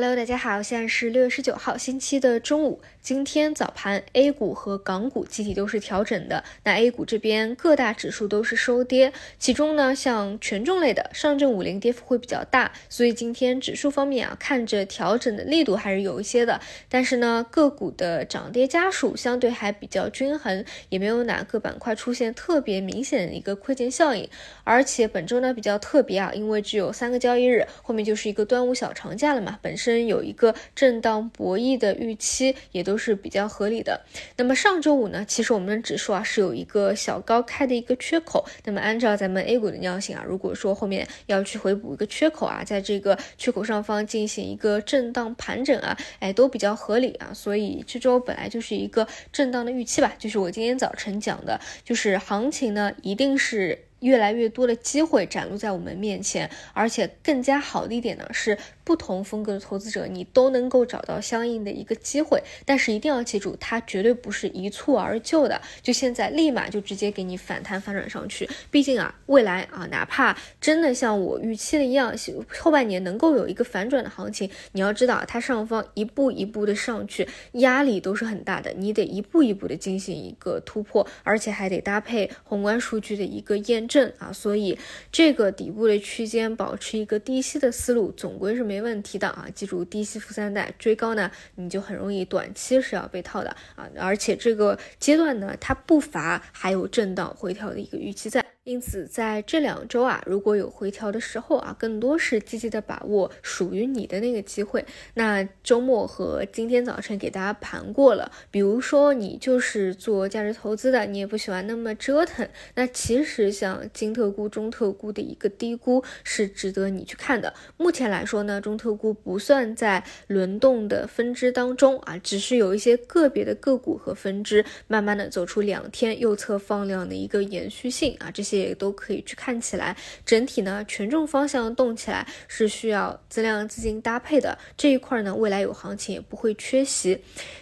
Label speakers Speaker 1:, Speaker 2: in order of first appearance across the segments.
Speaker 1: Hello，大家好，现在是六月十九号星期的中午。今天早盘，A 股和港股集体都是调整的。那 A 股这边各大指数都是收跌，其中呢，像权重类的上证五零跌幅会比较大，所以今天指数方面啊，看着调整的力度还是有一些的。但是呢，个股的涨跌家数相对还比较均衡，也没有哪个板块出现特别明显的一个亏钱效应。而且本周呢比较特别啊，因为只有三个交易日，后面就是一个端午小长假了嘛，本身有一个震荡博弈的预期，也都是比较合理的。那么上周五呢，其实我们的指数啊是有一个小高开的一个缺口。那么按照咱们 A 股的尿性啊，如果说后面要去回补一个缺口啊，在这个缺口上方进行一个震荡盘整啊，哎，都比较合理啊。所以这周本来就是一个震荡的预期吧，就是我今天早晨讲的，就是行情呢一定是。越来越多的机会展露在我们面前，而且更加好的一点呢是。不同风格的投资者，你都能够找到相应的一个机会，但是一定要记住，它绝对不是一蹴而就的，就现在立马就直接给你反弹反转上去。毕竟啊，未来啊，哪怕真的像我预期的一样，后半年能够有一个反转的行情，你要知道，它上方一步一步的上去，压力都是很大的，你得一步一步的进行一个突破，而且还得搭配宏观数据的一个验证震啊。所以这个底部的区间保持一个低吸的思路，总归是没。问题的啊，记住低吸负三代追高呢，你就很容易短期是要被套的啊，而且这个阶段呢，它不乏还有震荡回调的一个预期在。因此，在这两周啊，如果有回调的时候啊，更多是积极的把握属于你的那个机会。那周末和今天早晨给大家盘过了，比如说你就是做价值投资的，你也不喜欢那么折腾，那其实像金特估、中特估的一个低估是值得你去看的。目前来说呢，中特估不算在轮动的分支当中啊，只是有一些个别的个股和分支慢慢的走出两天右侧放量的一个延续性啊，这些。些也都可以去看起来，整体呢权重方向动起来是需要增量资金搭配的这一块呢，未来有行情也不会缺席。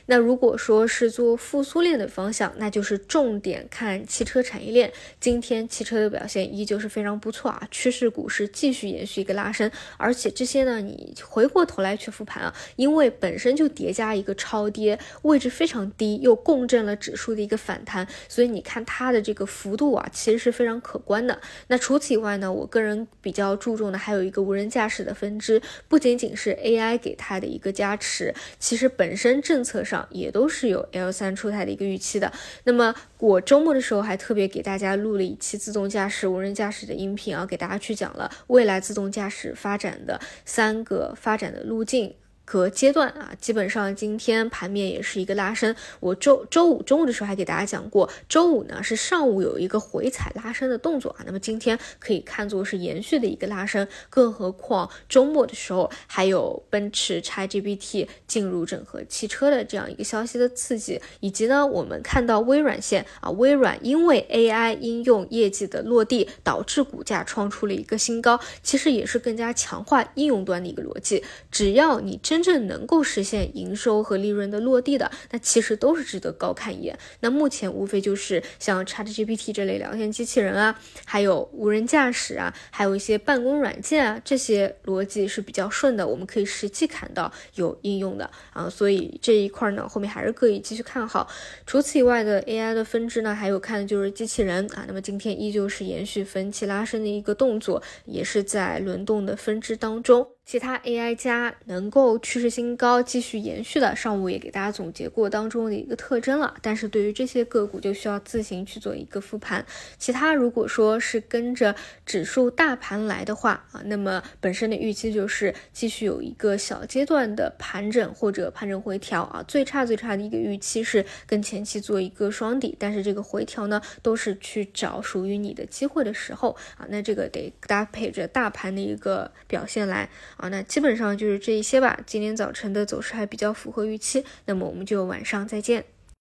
Speaker 1: 那如果说是做复苏链的方向，那就是重点看汽车产业链。今天汽车的表现依旧是非常不错啊，趋势股是继续延续一个拉升，而且这些呢，你回过头来去复盘啊，因为本身就叠加一个超跌位置非常低，又共振了指数的一个反弹，所以你看它的这个幅度啊，其实是非常。可观的。那除此以外呢，我个人比较注重的还有一个无人驾驶的分支，不仅仅是 AI 给它的一个加持，其实本身政策上也都是有 L 三出台的一个预期的。那么我周末的时候还特别给大家录了一期自动驾驶、无人驾驶的音频啊，给大家去讲了未来自动驾驶发展的三个发展的路径。和阶段啊，基本上今天盘面也是一个拉升。我周周五中午的时候还给大家讲过，周五呢是上午有一个回踩拉升的动作啊，那么今天可以看作是延续的一个拉升。更何况周末的时候还有奔驰 XGBT 进入整合汽车的这样一个消息的刺激，以及呢我们看到微软线啊，微软因为 AI 应用业绩的落地，导致股价创出了一个新高，其实也是更加强化应用端的一个逻辑。只要你真真正能够实现营收和利润的落地的，那其实都是值得高看一眼。那目前无非就是像 ChatGPT 这类聊天机器人啊，还有无人驾驶啊，还有一些办公软件啊，这些逻辑是比较顺的，我们可以实际看到有应用的啊。所以这一块呢，后面还是可以继续看好。除此以外的 AI 的分支呢，还有看的就是机器人啊。那么今天依旧是延续分歧拉升的一个动作，也是在轮动的分支当中。其他 AI 加能够趋势新高继续延续的，上午也给大家总结过当中的一个特征了。但是对于这些个股，就需要自行去做一个复盘。其他如果说是跟着指数大盘来的话啊，那么本身的预期就是继续有一个小阶段的盘整或者盘整回调啊。最差最差的一个预期是跟前期做一个双底，但是这个回调呢，都是去找属于你的机会的时候啊。那这个得搭配着大盘的一个表现来。啊，那基本上就是这一些吧。今天早晨的走势还比较符合预期，那么我们就晚上再见。